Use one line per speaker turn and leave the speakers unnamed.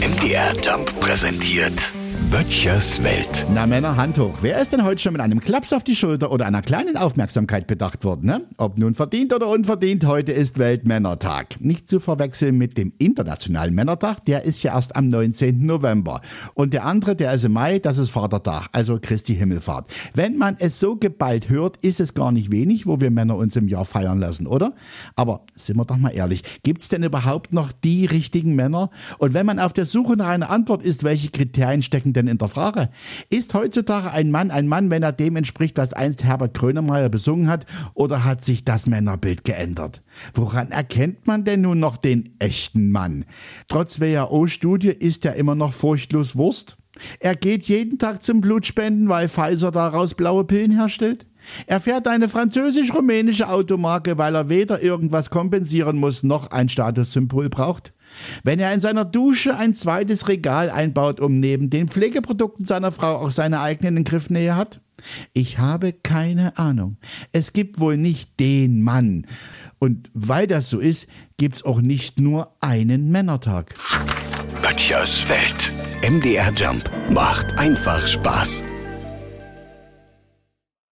MDR Jump präsentiert Böttchers Welt.
Na Männer, Hand hoch. Wer ist denn heute schon mit einem Klaps auf die Schulter oder einer kleinen Aufmerksamkeit bedacht worden? Ne? Ob nun verdient oder unverdient, heute ist Weltmännertag. Nicht zu verwechseln mit dem Internationalen Männertag, der ist ja erst am 19. November. Und der andere, der ist im Mai, das ist Vatertag, also Christi Himmelfahrt. Wenn man es so geballt hört, ist es gar nicht wenig, wo wir Männer uns im Jahr feiern lassen, oder? Aber sind wir doch mal ehrlich, gibt's denn überhaupt noch die richtigen Männer? Und wenn man auf der Suche nach einer Antwort ist, welche Kriterien stecken denn in der Frage? Ist heutzutage ein Mann ein Mann, wenn er dem entspricht, was einst Herbert Grönemeyer besungen hat, oder hat sich das Männerbild geändert? Woran erkennt man denn nun noch den echten Mann? Trotz WHO-Studie ist er immer noch furchtlos Wurst. Er geht jeden Tag zum Blutspenden, weil Pfizer daraus blaue Pillen herstellt. Er fährt eine französisch-rumänische Automarke, weil er weder irgendwas kompensieren muss noch ein Statussymbol braucht. Wenn er in seiner Dusche ein zweites Regal einbaut, um neben den Pflegeprodukten seiner Frau auch seine eigenen in Griffnähe hat? Ich habe keine Ahnung. Es gibt wohl nicht den Mann. Und weil das so ist, gibt's auch nicht nur einen Männertag.
Böttchers Welt. MDR Jump macht einfach Spaß.